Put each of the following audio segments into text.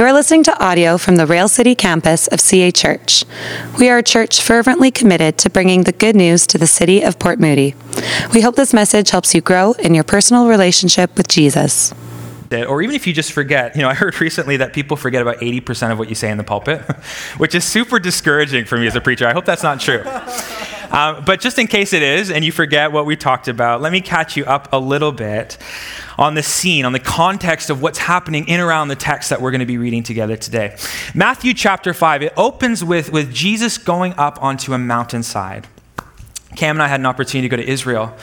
You are listening to audio from the Rail City campus of CA Church. We are a church fervently committed to bringing the good news to the city of Port Moody. We hope this message helps you grow in your personal relationship with Jesus. Or even if you just forget, you know, I heard recently that people forget about 80% of what you say in the pulpit, which is super discouraging for me as a preacher. I hope that's not true. Um, but just in case it is, and you forget what we talked about, let me catch you up a little bit on the scene, on the context of what's happening in around the text that we're going to be reading together today. Matthew chapter 5, it opens with, with Jesus going up onto a mountainside. Cam and I had an opportunity to go to Israel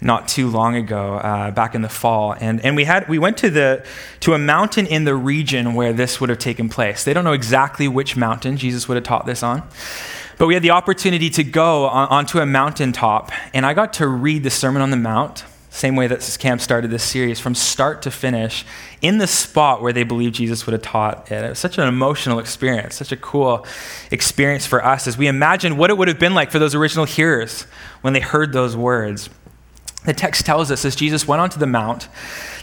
not too long ago, uh, back in the fall, and, and we had we went to the to a mountain in the region where this would have taken place. They don't know exactly which mountain Jesus would have taught this on, but we had the opportunity to go on, onto a mountaintop, and I got to read the Sermon on the Mount same way that this camp started this series, from start to finish, in the spot where they believed Jesus would have taught it. It was such an emotional experience, such a cool experience for us as we imagine what it would have been like for those original hearers when they heard those words. The text tells us as Jesus went onto the mount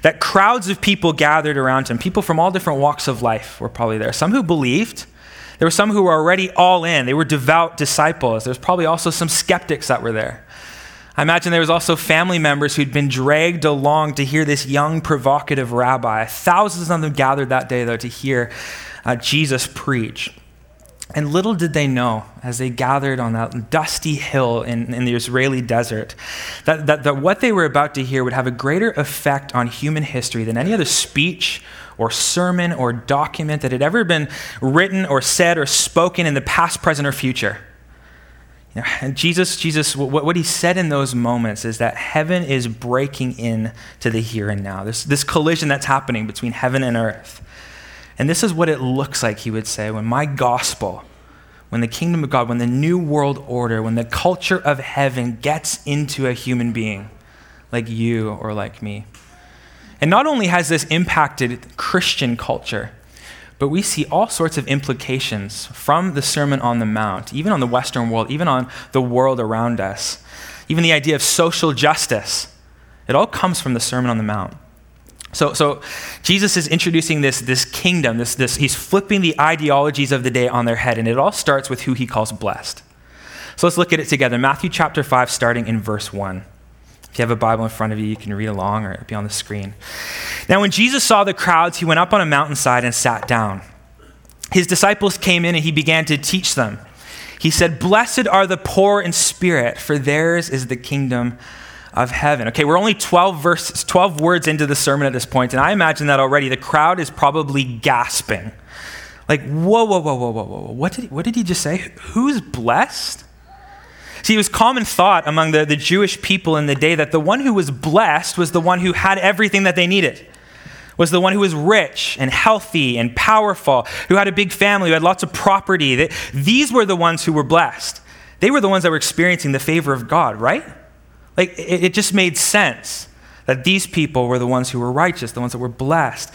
that crowds of people gathered around him. People from all different walks of life were probably there. Some who believed, there were some who were already all in. They were devout disciples. There was probably also some skeptics that were there. I imagine there was also family members who'd been dragged along to hear this young, provocative rabbi. Thousands of them gathered that day, though, to hear uh, Jesus preach. And little did they know, as they gathered on that dusty hill in, in the Israeli desert, that, that, that what they were about to hear would have a greater effect on human history than any other speech or sermon or document that had ever been written or said or spoken in the past, present, or future. You know, and Jesus, Jesus, what, what he said in those moments is that heaven is breaking in to the here and now. This, this collision that's happening between heaven and earth. And this is what it looks like, he would say, when my gospel, when the kingdom of God, when the new world order, when the culture of heaven gets into a human being like you or like me. And not only has this impacted Christian culture, but we see all sorts of implications from the Sermon on the Mount, even on the Western world, even on the world around us. Even the idea of social justice. It all comes from the Sermon on the Mount. So, so Jesus is introducing this, this kingdom, this, this, he's flipping the ideologies of the day on their head, and it all starts with who he calls blessed. So let's look at it together. Matthew chapter 5, starting in verse 1. If you have a Bible in front of you, you can read along or it'll be on the screen. Now, when Jesus saw the crowds, he went up on a mountainside and sat down. His disciples came in and he began to teach them. He said, Blessed are the poor in spirit, for theirs is the kingdom of heaven. Okay, we're only 12 verses, 12 words into the sermon at this point, and I imagine that already the crowd is probably gasping. Like, whoa, whoa, whoa, whoa, whoa, whoa. What did what did he just say? Who's blessed? See, it was common thought among the, the Jewish people in the day that the one who was blessed was the one who had everything that they needed, was the one who was rich and healthy and powerful, who had a big family, who had lots of property. That, these were the ones who were blessed. They were the ones that were experiencing the favor of God, right? Like, it, it just made sense that these people were the ones who were righteous, the ones that were blessed.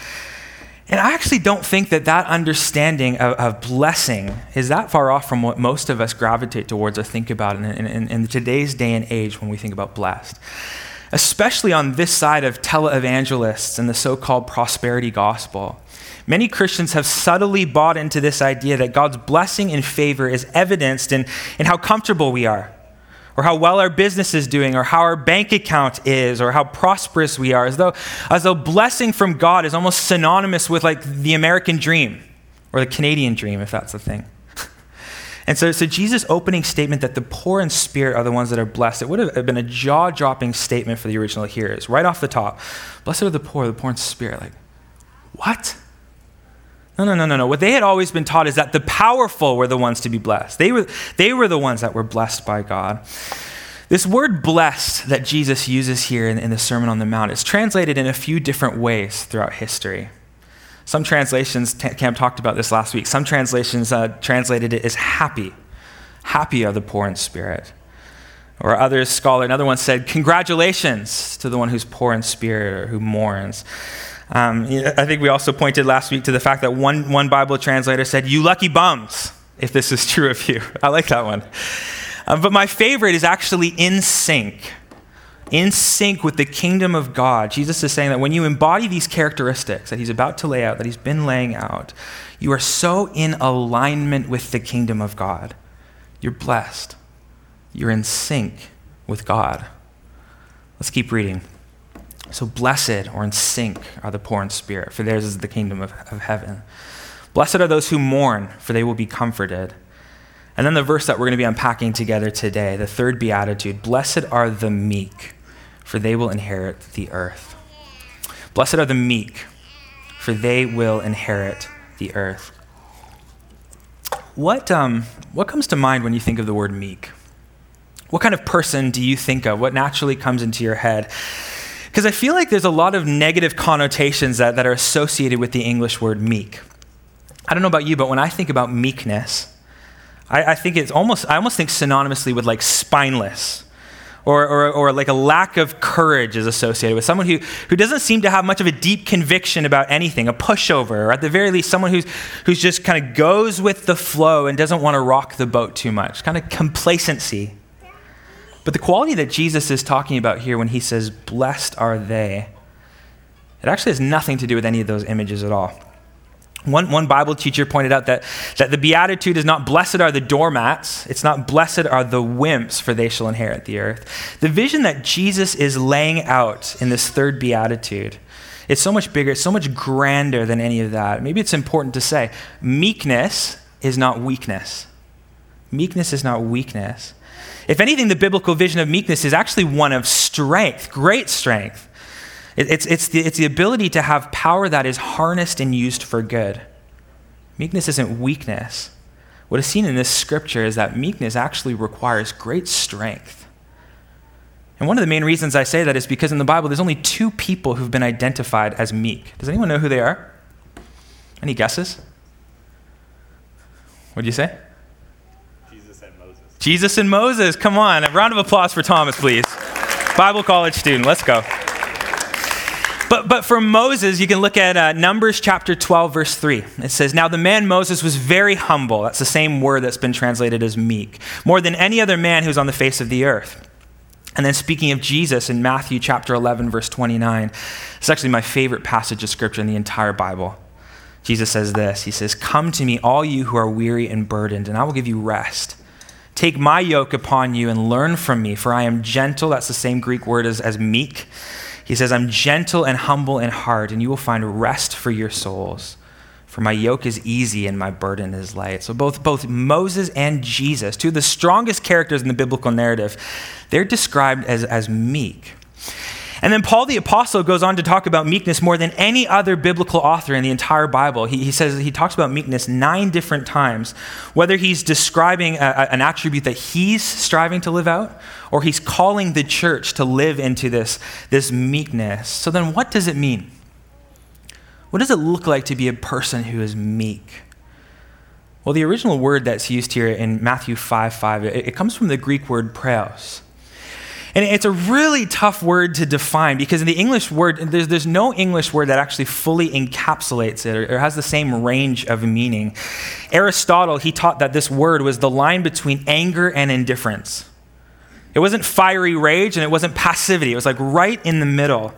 And I actually don't think that that understanding of, of, blessing is that far off from what most of us gravitate towards or think about in, in, in, today's day and age when we think about blessed. Especially on this side of televangelists and the so called prosperity gospel. Many Christians have subtly bought into this idea that God's blessing and favor is evidenced in, in how comfortable we are or how well our business is doing, or how our bank account is, or how prosperous we are, as though, as though blessing from God is almost synonymous with like the American dream or the Canadian dream, if that's the thing. And so, so Jesus' opening statement that the poor in spirit are the ones that are blessed, it would have been a jaw dropping statement for the original hearers, right off the top. Blessed are the poor, the poor in spirit. Like, what? No, no, no, no, no. What they had always been taught is that the powerful were the ones to be blessed. They were, they were the ones that were blessed by God. This word blessed that Jesus uses here in, in the Sermon on the Mount is translated in a few different ways throughout history. Some translations, Cam talked about this last week, some translations uh, translated it as happy. Happy are the poor in spirit. Or other scholar, another one said, Congratulations to the one who's poor in spirit or who mourns. Um, I think we also pointed last week to the fact that one, one Bible translator said, You lucky bums, if this is true of you. I like that one. Um, but my favorite is actually in sync. in sync with the kingdom of God. Jesus is saying that when you embody these characteristics that he's about to lay out, that he's been laying out, you are so in alignment with the kingdom of God. You're blessed. You're in sync with God. Let's keep reading. So, blessed or in sync are the poor in spirit, for theirs is the kingdom of, of heaven. Blessed are those who mourn, for they will be comforted. And then the verse that we're going to be unpacking together today, the third beatitude Blessed are the meek, for they will inherit the earth. Blessed are the meek, for they will inherit the earth. What, um, what comes to mind when you think of the word meek? What kind of person do you think of? What naturally comes into your head? Because I feel like there's a lot of negative connotations that, that are associated with the English word meek. I don't know about you, but when I think about meekness, I, I think it's almost, I almost think synonymously with like spineless or, or, or like a lack of courage is associated with someone who, who doesn't seem to have much of a deep conviction about anything, a pushover, or at the very least, someone who's, who's just kind of goes with the flow and doesn't want to rock the boat too much, kind of complacency. But the quality that Jesus is talking about here when he says, Blessed are they, it actually has nothing to do with any of those images at all. One, one Bible teacher pointed out that, that the beatitude is not blessed are the doormats, it's not blessed are the wimps, for they shall inherit the earth. The vision that Jesus is laying out in this third beatitude it's so much bigger, it's so much grander than any of that. Maybe it's important to say meekness is not weakness. Meekness is not weakness. If anything, the biblical vision of meekness is actually one of strength, great strength. It's, it's, the, it's the ability to have power that is harnessed and used for good. Meekness isn't weakness. What is seen in this scripture is that meekness actually requires great strength. And one of the main reasons I say that is because in the Bible, there's only two people who've been identified as meek. Does anyone know who they are? Any guesses? What did you say? Jesus and Moses. Come on. A round of applause for Thomas, please. Bible college student. Let's go. But, but for Moses, you can look at uh, Numbers chapter 12, verse 3. It says, Now the man Moses was very humble. That's the same word that's been translated as meek, more than any other man who's on the face of the earth. And then speaking of Jesus in Matthew chapter 11, verse 29, it's actually my favorite passage of scripture in the entire Bible. Jesus says this He says, Come to me, all you who are weary and burdened, and I will give you rest. Take my yoke upon you and learn from me, for I am gentle. That's the same Greek word as, as meek he says, I'm gentle and humble in heart, and you will find rest for your souls. For my yoke is easy and my burden is light. So both, both Moses and Jesus, two of the strongest characters in the biblical narrative, they're described as, as meek. And then Paul the Apostle goes on to talk about meekness more than any other biblical author in the entire Bible. He, he says he talks about meekness nine different times, whether he's describing a, a, an attribute that he's striving to live out or he's calling the church to live into this, this meekness. So then, what does it mean? What does it look like to be a person who is meek? Well, the original word that's used here in Matthew 5 5, it, it comes from the Greek word praos. And it's a really tough word to define because in the English word, there's, there's no English word that actually fully encapsulates it or, or has the same range of meaning. Aristotle, he taught that this word was the line between anger and indifference. It wasn't fiery rage and it wasn't passivity. It was like right in the middle.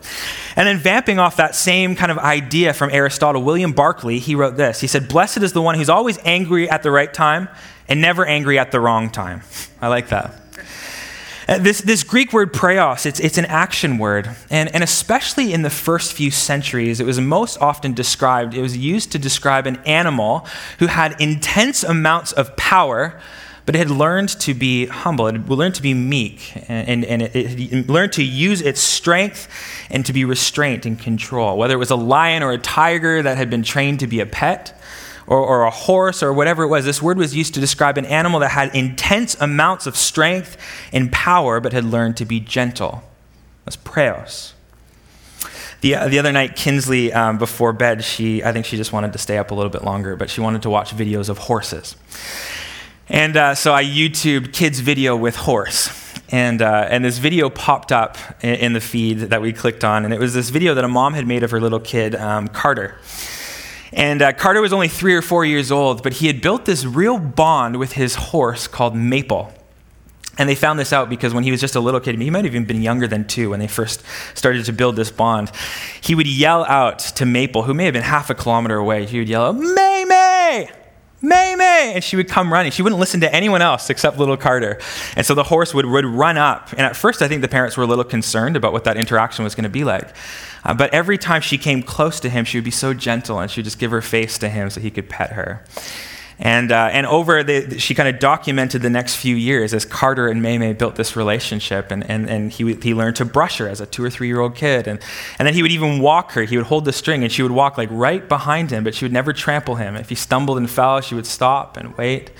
And then, vamping off that same kind of idea from Aristotle, William Barclay, he wrote this. He said, Blessed is the one who's always angry at the right time and never angry at the wrong time. I like that. Uh, this, this Greek word praos, it's, it's an action word. And, and especially in the first few centuries, it was most often described, it was used to describe an animal who had intense amounts of power, but it had learned to be humble. It had learned to be meek, and, and it, it learned to use its strength and to be restraint and control. Whether it was a lion or a tiger that had been trained to be a pet, or, or a horse or whatever it was. This word was used to describe an animal that had intense amounts of strength and power but had learned to be gentle. That's praos. The, uh, the other night, Kinsley, um, before bed, she, I think she just wanted to stay up a little bit longer, but she wanted to watch videos of horses. And uh, so I YouTubed kids' video with horse. And, uh, and this video popped up in, in, the feed that we clicked on. And it was this video that a mom had made of her little kid, um, Carter. And uh, Carter was only three or four years old, but he had built this real bond with his horse called Maple. And they found this out because when he was just a little kid, he might have even been younger than two when they first started to build this bond, he would yell out to Maple, who may have been half a kilometer away, he would yell out, May May! May May! And she would come running. She wouldn't listen to anyone else except little Carter. And so the horse would, would run up. And at first, I think the parents were a little concerned about what that interaction was going to be like. Uh, but every time she came close to him, she would be so gentle and she would just give her face to him so he could pet her. And, uh, and over, the, she kind of documented the next few years as Carter and Maymay built this relationship. And, and, and he, he learned to brush her as a two or three year old kid. And, and then he would even walk her. He would hold the string and she would walk like right behind him, but she would never trample him. If he stumbled and fell, she would stop and wait.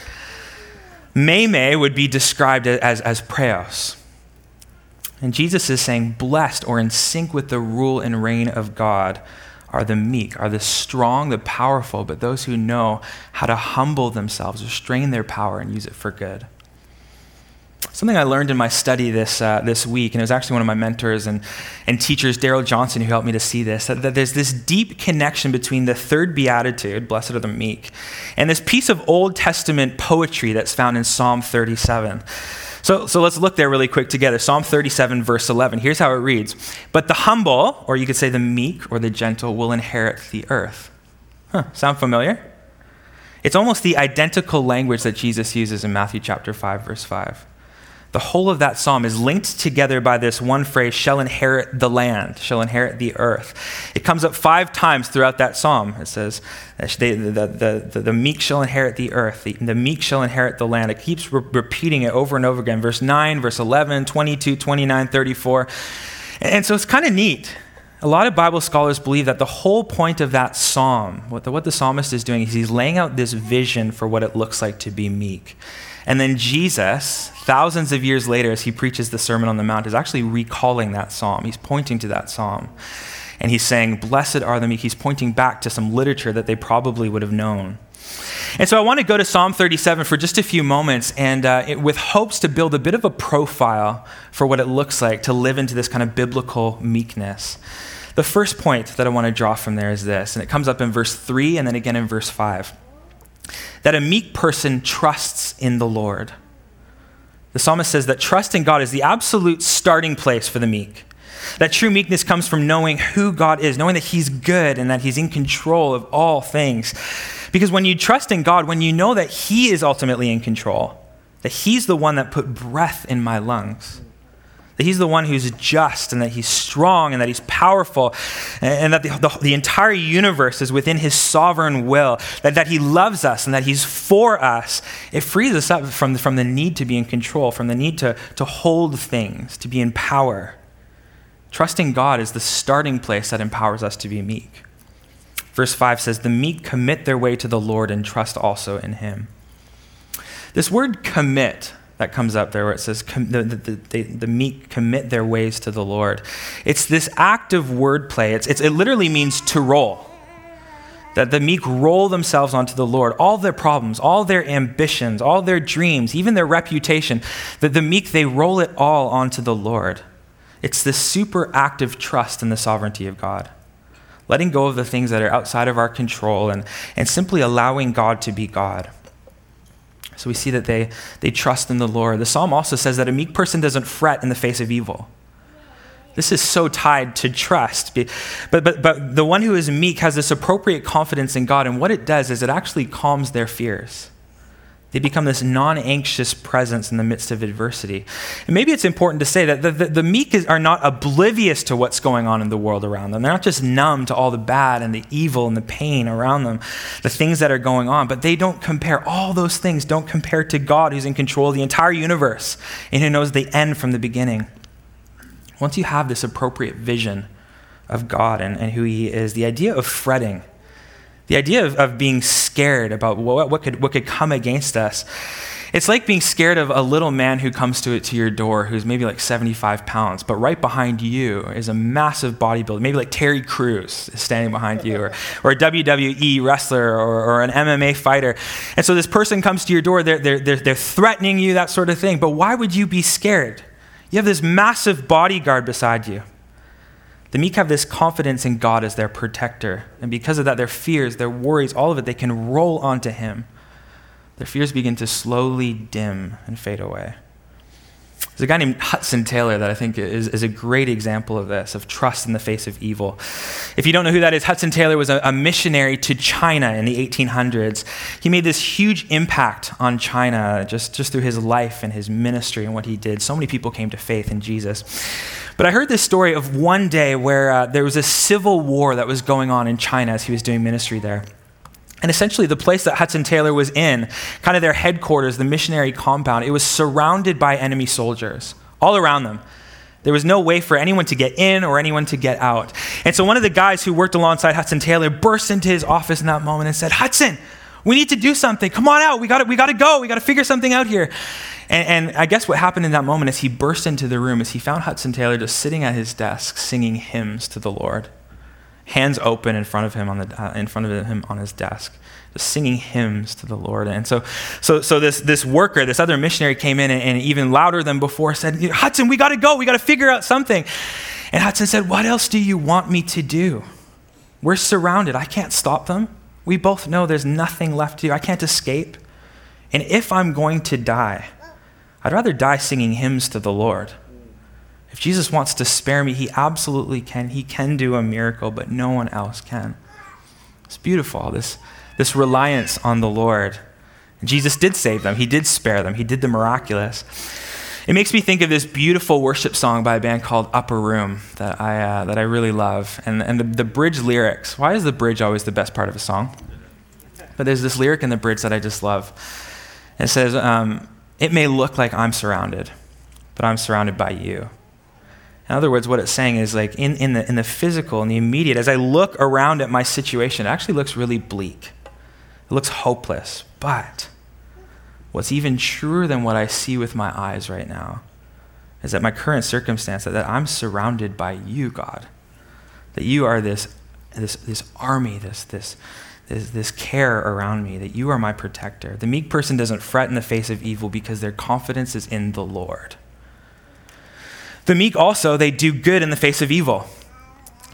Maymay would be described as, as praos. And Jesus is saying, blessed or in sync with the rule and reign of God are the meek, are the strong, the powerful, but those who know how to humble themselves, restrain their power, and use it for good. Something I learned in my study this, uh, this week, and it was actually one of my mentors and, and teachers, Darrell Johnson, who helped me to see this, that, that there's this deep connection between the third beatitude, blessed are the meek, and this piece of Old Testament poetry that's found in Psalm 37. So, so let's look there really quick together. Psalm 37, verse 11. Here's how it reads But the humble, or you could say the meek or the gentle, will inherit the earth. Huh, sound familiar? It's almost the identical language that Jesus uses in Matthew chapter 5, verse 5 the whole of that psalm is linked together by this one phrase shall inherit the land, shall inherit the earth. It comes up five times throughout that psalm. It says, the, the, the, the meek shall inherit the earth, the, the, meek shall inherit the land. It keeps re- repeating it over and over again. Verse 9, verse 11, 22, 29, 34. And so it's kind of neat. A lot of Bible scholars believe that the whole point of that psalm, what the, what the psalmist is doing, is he's laying out this vision for what it looks like to be meek. And then Jesus, thousands of years later, as he preaches the Sermon on the Mount, is actually recalling that psalm. He's pointing to that psalm. And he's saying, Blessed are the meek. He's pointing back to some literature that they probably would have known. And so I want to go to Psalm 37 for just a few moments and uh, it, with hopes to build a bit of a profile for what it looks like to live into this kind of biblical meekness. The first point that I want to draw from there is this, and it comes up in verse 3 and then again in verse 5 that a meek person trusts in the Lord. The psalmist says that trust in God is the absolute starting place for the meek. That true meekness comes from knowing who God is, knowing that He's good and that He's in control of all things. Because when you trust in God, when you know that He is ultimately in control, that He's the one that put breath in my lungs, that he's the one who's just and that he's strong and that he's powerful and that the, the, the, entire universe is within his sovereign will, that, that he loves us and that he's for us, it frees us up from, from the need to be in control, from the need to, to hold things, to be in power. Trusting God is the starting place that empowers us to be meek. Verse 5 says, The meek commit their way to the Lord and trust also in him. This word commit that comes up there where it says the, the, the, the, meek commit their ways to the Lord. It's this active wordplay. It's, it's, it literally means to roll. That the meek roll themselves onto the Lord, all their problems, all their ambitions, all their dreams, even their reputation, that the meek, they roll it all onto the Lord. It's this super active trust in the sovereignty of God. Letting go of the things that are outside of our control and, and simply allowing God to be God. So we see that they, they trust in the Lord. The psalm also says that a meek person doesn't fret in the face of evil. This is so tied to trust. But, but, but the one who is meek has this appropriate confidence in God, and what it does is it actually calms their fears. They become this non anxious presence in the midst of adversity. And maybe it's important to say that the, the, the meek is, are not oblivious to what's going on in the world around them. They're not just numb to all the bad and the evil and the pain around them, the things that are going on, but they don't compare. All those things don't compare to God who's in control of the entire universe and who knows the end from the beginning. Once you have this appropriate vision of God and, and who He is, the idea of fretting the idea of, of being scared about what, what, could, what could come against us. It's like being scared of a little man who comes to, to your door who's maybe like 75 pounds, but right behind you is a massive bodybuilder, maybe like Terry Crews is standing behind you, or, or a WWE wrestler, or, or an MMA fighter. And so this person comes to your door, they're, they're, they're, they're threatening you, that sort of thing. But why would you be scared? You have this massive bodyguard beside you. The meek have this confidence in God as their protector. And because of that, their fears, their worries, all of it, they can roll onto Him. Their fears begin to slowly dim and fade away. There's a guy named Hudson Taylor that I think is, is a great example of this, of trust in the face of evil. If you don't know who that is, Hudson Taylor was a, a missionary to China in the 1800s. He made this huge impact on China just, just through his life and his ministry and what he did. So many people came to faith in Jesus. But I heard this story of one day where uh, there was a civil war that was going on in China as he was doing ministry there. And essentially, the place that Hudson Taylor was in, kind of their headquarters, the missionary compound, it was surrounded by enemy soldiers all around them. There was no way for anyone to get in or anyone to get out. And so, one of the guys who worked alongside Hudson Taylor burst into his office in that moment and said, Hudson, we need to do something. Come on out. We got we to go. We got to figure something out here. And, and I guess what happened in that moment as he burst into the room is he found Hudson Taylor just sitting at his desk singing hymns to the Lord hands open in front of him on, the, uh, in front of him on his desk, just singing hymns to the Lord. And so, so, so this, this worker, this other missionary came in and, and even louder than before said, Hudson, we got to go. We got to figure out something. And Hudson said, What else do you want me to do? We're surrounded. I can't stop them. We both know there's nothing left to do. I can't escape. And if I'm going to die, I'd rather die singing hymns to the Lord if Jesus wants to spare me, he absolutely can. He can do a miracle, but no one else can. It's beautiful, this, this reliance on the Lord. Jesus did save them, he did spare them, he did the miraculous. It makes me think of this beautiful worship song by a band called Upper Room that I, uh, that I really love. And, and the, the bridge lyrics why is the bridge always the best part of a song? But there's this lyric in the bridge that I just love. It says, um, It may look like I'm surrounded, but I'm surrounded by you. In other words, what it's saying is like in, in, the, in the physical, in the immediate, as I look around at my situation, it actually looks really bleak. It looks hopeless. But what's even truer than what I see with my eyes right now is that my current circumstance, that, that I'm surrounded by you, God. That you are this, this, this army, this, this, this, this care around me, that you are my protector. The meek person doesn't fret in the face of evil because their confidence is in the Lord. The meek also, they do good in the face of evil.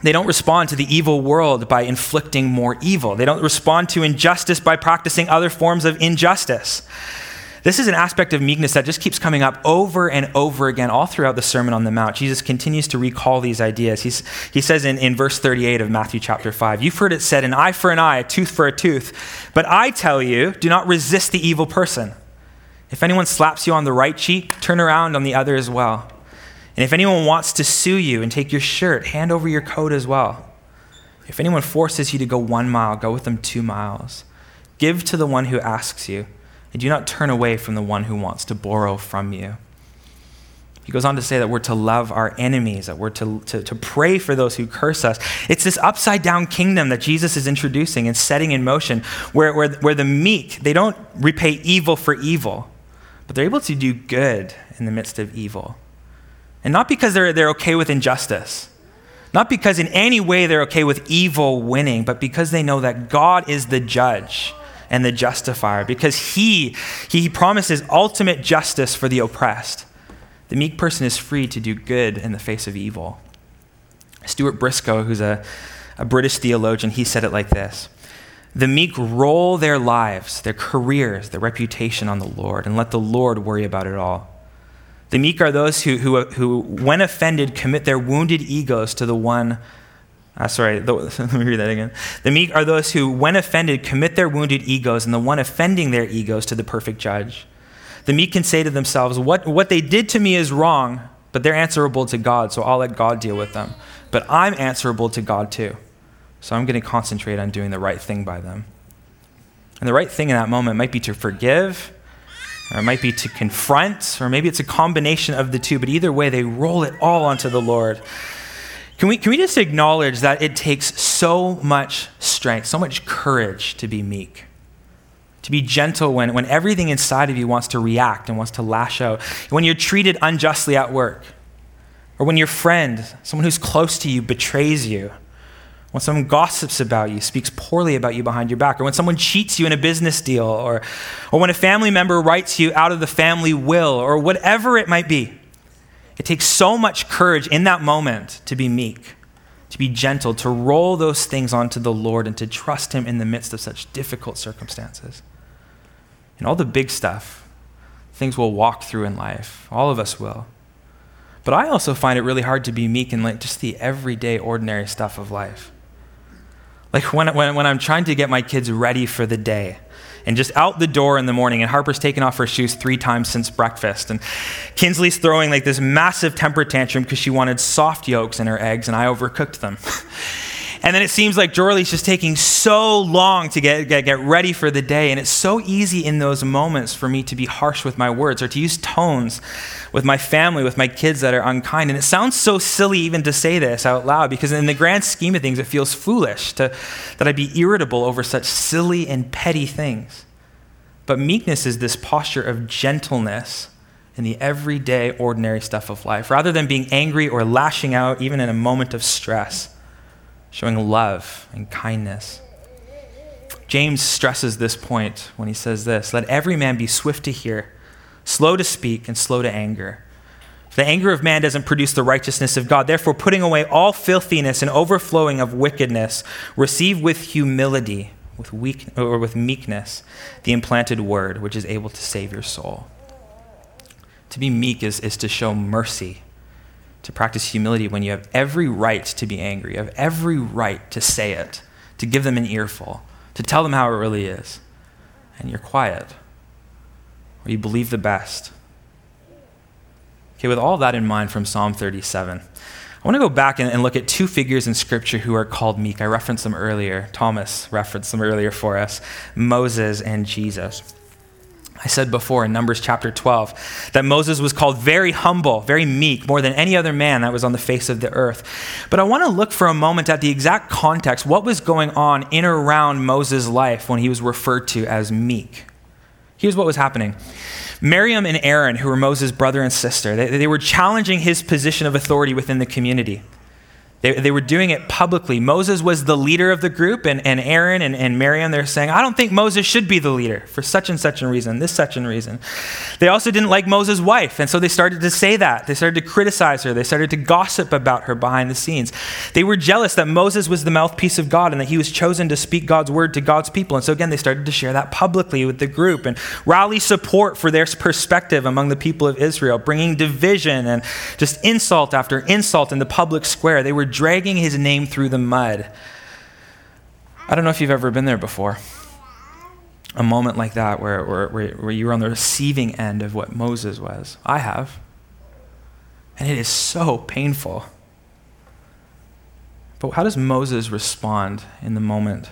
They don't respond to the evil world by inflicting more evil. They don't respond to injustice by practicing other forms of injustice. This is an aspect of meekness that just keeps coming up over and over again all throughout the Sermon on the Mount. Jesus continues to recall these ideas. He's, he says in, in verse 38 of Matthew chapter 5, You've heard it said, an eye for an eye, a tooth for a tooth. But I tell you, do not resist the evil person. If anyone slaps you on the right cheek, turn around on the other as well. And if anyone wants to sue you and take your shirt, hand over your coat as well. If anyone forces you to go one mile, go with them two miles. Give to the one who asks you, and do not turn away from the one who wants to borrow from you. He goes on to say that we're to love our enemies, that we're to, to, to pray for those who curse us. It's this upside down kingdom that Jesus is introducing and setting in motion, where, where, where the meek, they don't repay evil for evil, but they're able to do good in the midst of evil. And not because they're, they're okay with injustice, not because in any way they're okay with evil winning, but because they know that God is the judge and the justifier, because He, He promises ultimate justice for the oppressed. The meek person is free to do good in the face of evil. Stuart Briscoe, who's a, a British theologian, he said it like this The meek roll their lives, their careers, their reputation on the Lord, and let the Lord worry about it all. The meek are those who, who, who when offended, commit their wounded egos to the one. Uh, sorry, the, let me read that again. The meek are those who, when offended, commit their wounded egos and the one offending their egos to the perfect judge. The meek can say to themselves, what, what they did to me is wrong, but they're answerable to God, so I'll let God deal with them. But I'm answerable to God too, so I'm going to concentrate on doing the right thing by them. And the right thing in that moment might be to forgive or it might be to confront, or maybe it's a combination of the two, but either way, they roll it all onto the Lord. Can we, can we just acknowledge that it takes so much strength, so much courage to be meek? To be gentle when, when everything inside of you wants to react and wants to lash out. When you're treated unjustly at work, or when your friend, someone who's close to you, betrays you when someone gossips about you, speaks poorly about you behind your back, or when someone cheats you in a business deal, or, or when a family member writes you out of the family will, or whatever it might be. It takes so much courage in that moment to be meek, to be gentle, to roll those things onto the Lord, and to trust Him in the midst of such difficult circumstances. And all the big stuff, things we'll walk through in life, all of us will. But I also find it really hard to be meek in like just the everyday, ordinary stuff of life. Like when, when, when I'm trying to get my kids ready for the day and just out the door in the morning, and Harper's taken off her shoes three times since breakfast, and Kinsley's throwing like this massive temper tantrum because she wanted soft yolks in her eggs, and I overcooked them. And then it seems like Jorley's just taking so long to get, get, get ready for the day. And it's so easy in those moments for me to be harsh with my words or to use tones with my family, with my kids that are unkind. And it sounds so silly even to say this out loud because, in the grand scheme of things, it feels foolish to, that I'd be irritable over such silly and petty things. But meekness is this posture of gentleness in the everyday, ordinary stuff of life, rather than being angry or lashing out, even in a moment of stress showing love and kindness. James stresses this point when he says this Let every man be swift to hear, slow to speak, and slow to anger. The anger of man doesn't produce the righteousness of God. Therefore, putting away all filthiness and overflowing of wickedness, receive with humility, with weak, or with meekness, the implanted word, which is able to save your soul. To be meek is, is to show mercy to practice humility when you have every right to be angry. You have every right to say it, to give them an earful, to tell them how it really is. And you're quiet, or you believe the best. Okay, with all that in mind from Psalm 37, I want to go back and, and look at two figures in Scripture who are called meek. I referenced them earlier. Thomas referenced them earlier for us Moses and Jesus. I said before in Numbers chapter 12 that Moses was called very humble, very meek, more than any other man that was on the face of the earth. But I want to look for a moment at the exact context, what was going on in or around Moses' life when he was referred to as meek. Here's what was happening Miriam and Aaron, who were Moses' brother and sister, they, they were challenging his position of authority within the community. They, they were doing it publicly. Moses was the leader of the group, and, and Aaron and, and Miriam, they're saying, I don't think Moses should be the leader for such and such a reason, this such and reason. They also didn't like Moses' wife, and so they started to say that. They started to criticize her. They started to gossip about her behind the scenes. They were jealous that Moses was the mouthpiece of God and that he was chosen to speak God's word to God's people. And so again, they started to share that publicly with the group and rally support for their perspective among the people of Israel, bringing division and just insult after insult in the public square. They were dragging his name through the mud. I don't know if you've ever been there before. A moment like that where, where, where, you were on the receiving end of what Moses was. I have. And it is so painful. But how does Moses respond in the moment?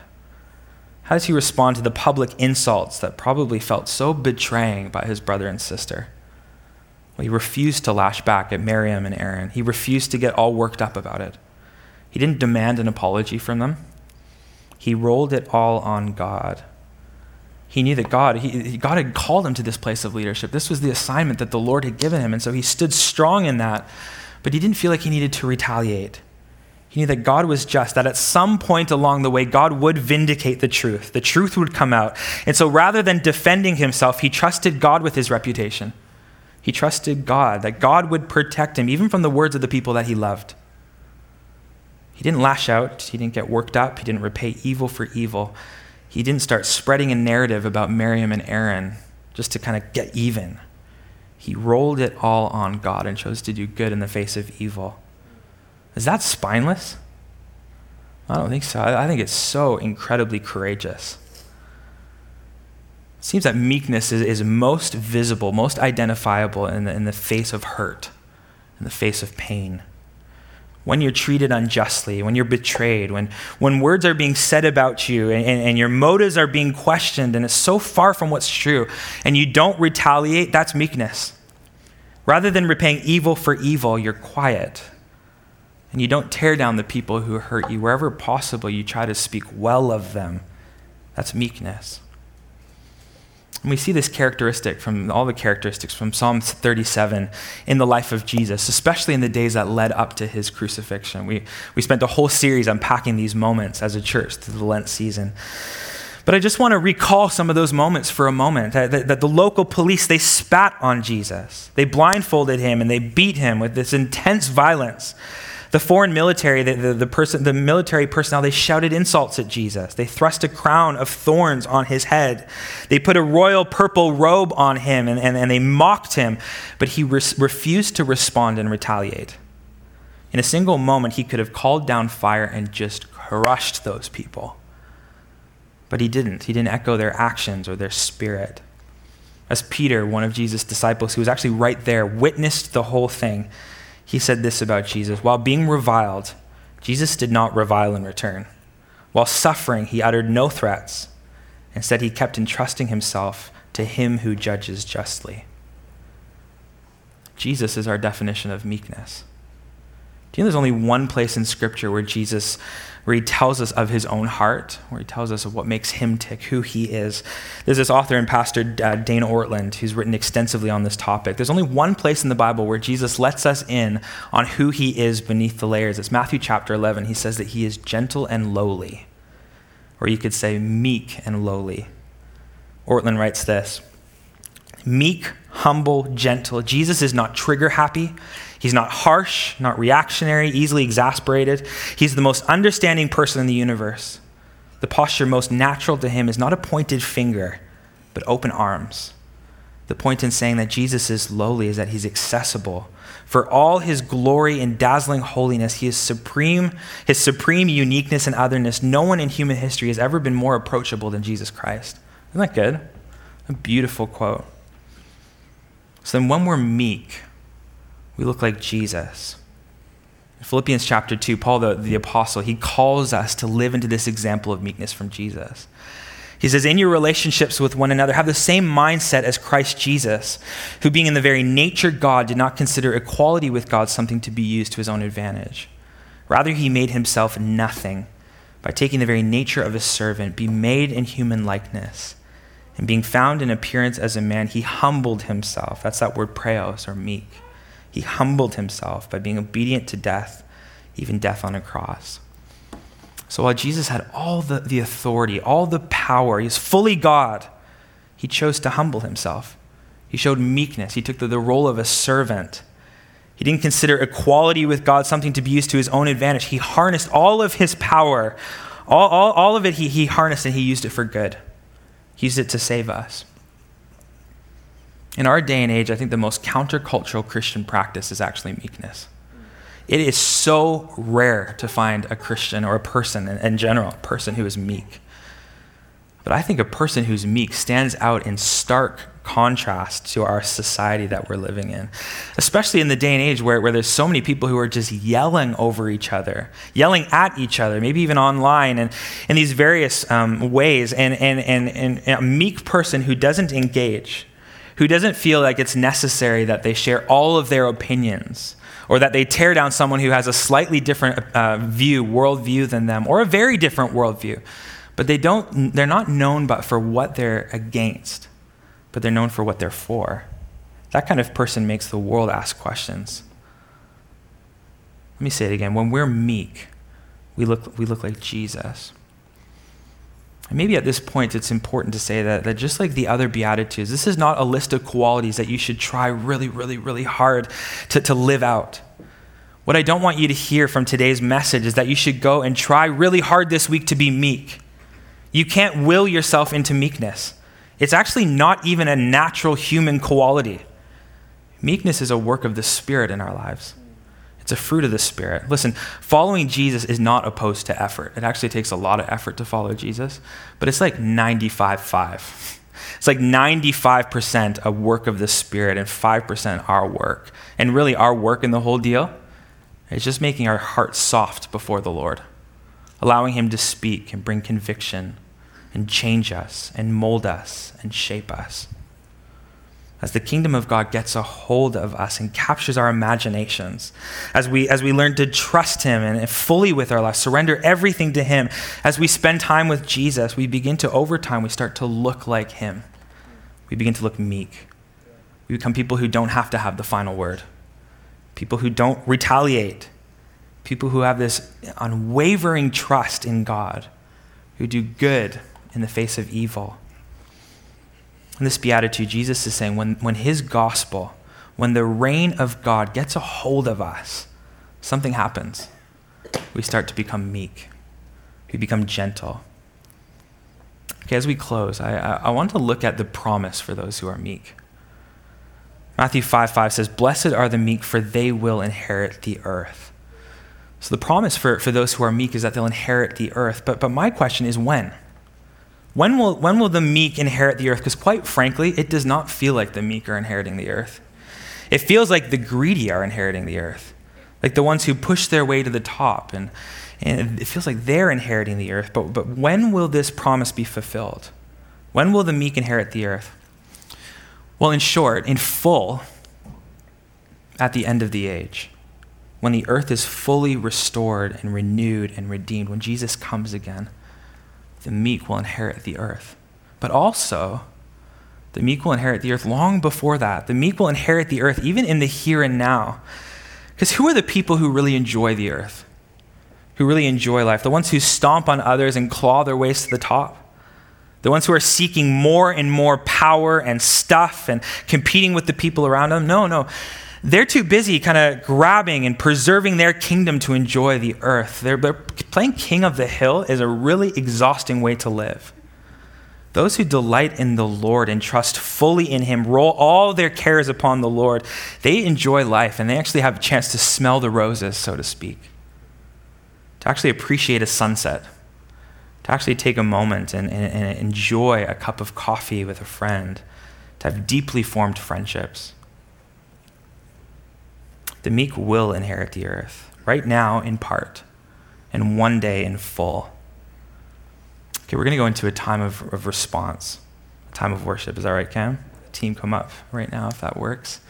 How does he respond to the public insults that probably felt so betraying by his brother and sister? Well, he refused to lash back at Miriam and Aaron. He refused to get all worked up about it. He didn't demand an apology from them. He rolled it all on God. He knew that God, he, God had called him to this place of leadership. This was the assignment that the Lord had given him. And so he stood strong in that, but he didn't feel like he needed to retaliate. He knew that God was just, that at some point along the way, God would vindicate the truth. The truth would come out. And so rather than defending himself, he trusted God with his reputation. He trusted God, that God would protect him, even from the words of the people that he loved. He didn't lash out, he didn't get worked up, he didn't repay evil for evil. He didn't start spreading a narrative about Miriam and Aaron just to kind of get even. He rolled it all on God and chose to do good in the face of evil. Is that spineless? I don't think so. I think it's so incredibly courageous. It seems that meekness is, is most visible, most identifiable in the, in the face of hurt, in the face of pain when you're treated unjustly, when you're betrayed, when, when words are being said about you and, and, and, your motives are being questioned and it's so far from what's true, and you don't retaliate, that's meekness. Rather than repaying evil for evil, you're quiet. And you don't tear down the people who hurt you. Wherever possible, you try to speak well of them. That's meekness. And we see this characteristic from all the characteristics from Psalm 37 in the life of Jesus, especially in the days that led up to his crucifixion. We, we spent a whole series unpacking these moments as a church through the Lent season. But I just want to recall some of those moments for a moment. That, that, that, the local police, they spat on Jesus. They blindfolded him and they beat him with this intense violence The foreign military, the, the, the, person, the military personnel, they shouted insults at Jesus. They thrust a crown of thorns on his head. They put a royal purple robe on him and, and, and they mocked him, but he re- refused to respond and retaliate. In a single moment, he could have called down fire and just crushed those people. But he didn't. He didn't echo their actions or their spirit. As Peter, one of Jesus' disciples, who was actually right there, witnessed the whole thing, he said this about Jesus While being reviled, Jesus did not revile in return. While suffering, he uttered no threats. Instead, he kept entrusting himself to him who judges justly. Jesus is our definition of meekness. Do you know there's only one place in Scripture where Jesus where he tells us of his own heart, where he tells us of what makes him tick, who he is. There's this author and pastor, uh, Dane Ortlund, who's written extensively on this topic. There's only one place in the Bible where Jesus lets us in on who he is beneath the layers. It's Matthew chapter 11. He says that he is gentle and lowly, or you could say meek and lowly. Ortlund writes this meek, humble, gentle. Jesus is not trigger happy. He's not harsh, not reactionary, easily exasperated. He's the most understanding person in the universe. The posture most natural to him is not a pointed finger, but open arms. The point in saying that Jesus is lowly is that he's accessible. For all his glory and dazzling holiness, he is supreme, his supreme uniqueness and otherness. No one in human history has ever been more approachable than Jesus Christ. Isn't that good? A beautiful quote. So then, when we're meek, we look like Jesus. In Philippians chapter 2, Paul the, the apostle, he calls us to live into this example of meekness from Jesus. He says, In your relationships with one another, have the same mindset as Christ Jesus, who, being in the very nature God, did not consider equality with God something to be used to his own advantage. Rather, he made himself nothing by taking the very nature of a servant, be made in human likeness. And being found in appearance as a man, he humbled himself. That's that word praos or meek. He humbled himself by being obedient to death, even death on a cross. So while Jesus had all the, the authority, all the power, he was fully God, he chose to humble himself. He showed meekness. He took the, the role of a servant. He didn't consider equality with God something to be used to his own advantage. He harnessed all of his power, all, all, all of it, he, he harnessed and he used it for good. He used it to save us. In our day and age, I think the most countercultural Christian practice is actually meekness. It is so rare to find a Christian or a person in, general, a person who is meek. But I think a person who's meek stands out in stark contrast to our society that we're living in, especially in the day and age where, where there's so many people who are just yelling over each other, yelling at each other, maybe even online and in these various um, ways. And, and, and, and a meek person who doesn't engage who doesn't feel like it's necessary that they share all of their opinions or that they tear down someone who has a slightly different uh, view, worldview than them, or a very different worldview. But they don't, they're not known but for what they're against, but they're known for what they're for. That kind of person makes the world ask questions. Let me say it again. When we're meek, we look, we look like Jesus. And maybe at this point, it's important to say that, that just like the other Beatitudes, this is not a list of qualities that you should try really, really, really hard to, to live out. What I don't want you to hear from today's message is that you should go and try really hard this week to be meek. You can't will yourself into meekness. It's actually not even a natural human quality. Meekness is a work of the Spirit in our lives. It's a fruit of the Spirit. Listen, following Jesus is not opposed to effort. It actually takes a lot of effort to follow Jesus, but it's like 95 5. It's like 95% a work of the Spirit and 5% our work. And really, our work in the whole deal is just making our hearts soft before the Lord, allowing Him to speak and bring conviction and change us and mold us and shape us as the kingdom of God gets a hold of us and captures our imaginations, as we, as we learn to trust Him and fully with our lives, surrender everything to Him, as we spend time with Jesus, we begin to, over time, we start to look like Him. We begin to look meek. We become people who don't have to have the final word, people who don't retaliate, people who have this unwavering trust in God, who do good in the face of evil in this beatitude, Jesus is saying when, when his gospel, when the reign of God gets a hold of us, something happens. We start to become meek, we become gentle. Okay, as we close, I, I, I want to look at the promise for those who are meek. Matthew 5 5 says, Blessed are the meek, for they will inherit the earth. So the promise for, for those who are meek is that they'll inherit the earth. But, but my question is when? When will, when will the meek inherit the earth? Because quite frankly, it does not feel like the meek are inheriting the earth. It feels like the greedy are inheriting the earth, like the ones who push their way to the top. And, and it feels like they're inheriting the earth. But, but when will this promise be fulfilled? When will the meek inherit the earth? Well, in short, in full, at the end of the age, when the earth is fully restored and renewed and redeemed, when Jesus comes again, the meek will inherit the earth. But also, the meek will inherit the earth long before that. The meek will inherit the earth even in the here and now. Because who are the people who really enjoy the earth? Who really enjoy life? The ones who stomp on others and claw their ways to the top? The ones who are seeking more and more power and stuff and competing with the people around them? No, no. They're too busy kind of grabbing and preserving their kingdom to enjoy the earth. They're, they're, playing king of the hill is a really exhausting way to live. Those who delight in the Lord and trust fully in Him, roll all their cares upon the Lord, they enjoy life and they actually have a chance to smell the roses, so to speak, to actually appreciate a sunset to actually take a moment and, and, and, enjoy a cup of coffee with a friend, to have deeply formed friendships. The meek will inherit the earth, right now in part, and one day in full. Okay, we're going to go into a time of, of response, a time of worship. Is that right, Cam? The team come up right now if that works.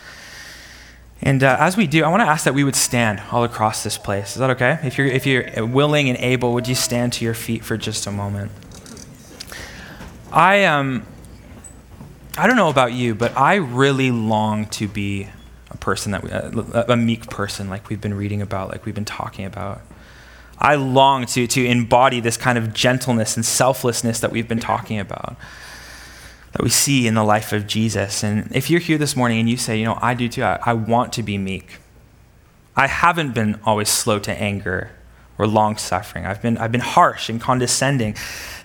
And uh, as we do, I want to ask that we would stand all across this place. Is that okay? If you're, if you're willing and able, would you stand to your feet for just a moment? I, um, I don't know about you, but I really long to be a person that we, uh, a meek person, like we've been reading about, like we've been talking about. I long to, to embody this kind of gentleness and selflessness that we've been talking about that we see in the life of Jesus. And if you're here this morning and you say, you know, I do too, I, I want to be meek. I haven't been always slow to anger or long suffering. I've been, I've been harsh and condescending.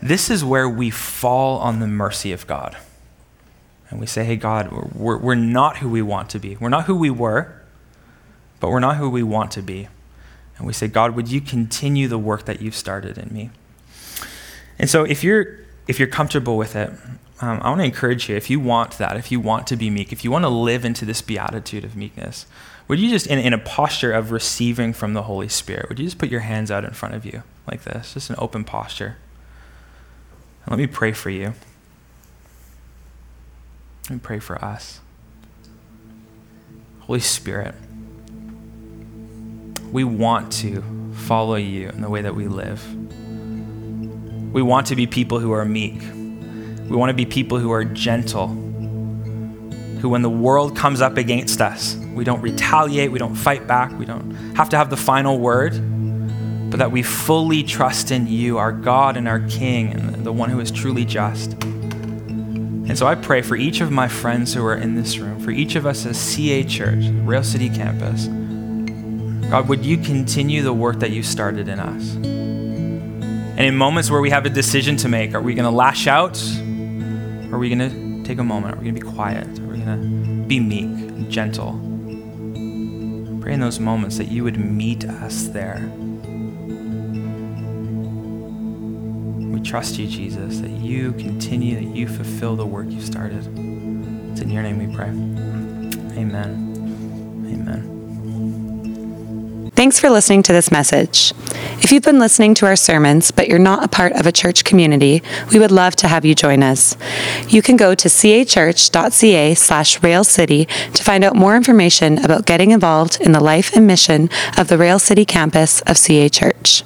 This is where we fall on the mercy of God. And we say, hey, God, we're, we're not who we want to be. We're not who we were, but we're not who we want to be. And we say, God, would you continue the work that you've started in me? And so if you're, if you're comfortable with it, um, I want to encourage you if you want that, if you want to be meek, if you want to live into this beatitude of meekness, would you just, in, in a posture of receiving from the Holy Spirit, would you just put your hands out in front of you like this, just an open posture? And let me pray for you. Let pray for us. Holy Spirit, we want to follow you in the way that we live. We want to be people who are meek we want to be people who are gentle, who, when the world comes up against us, we don't retaliate, we don't fight back, we don't have to have the final word, but that we fully trust in you, our God and our King, and the one who is truly just. And so I pray for each of my friends who are in this room, for each of us as CA Church, Rail City Campus. God, would you continue the work that you started in us? And in moments where we have a decision to make, are we going to lash out are we going to take a moment? Are we going to be quiet? Are we going to be meek and gentle? Pray in those moments that you would meet us there. Trust you, Jesus, that you continue, that you fulfill the work you started. It's in your name we pray. Amen. Amen. Thanks for listening to this message. If you've been listening to our sermons, but you're not a part of a church community, we would love to have you join us. You can go to cachurch.ca slash railcity to find out more information about getting involved in the life and mission of the Rail City campus of CA Church.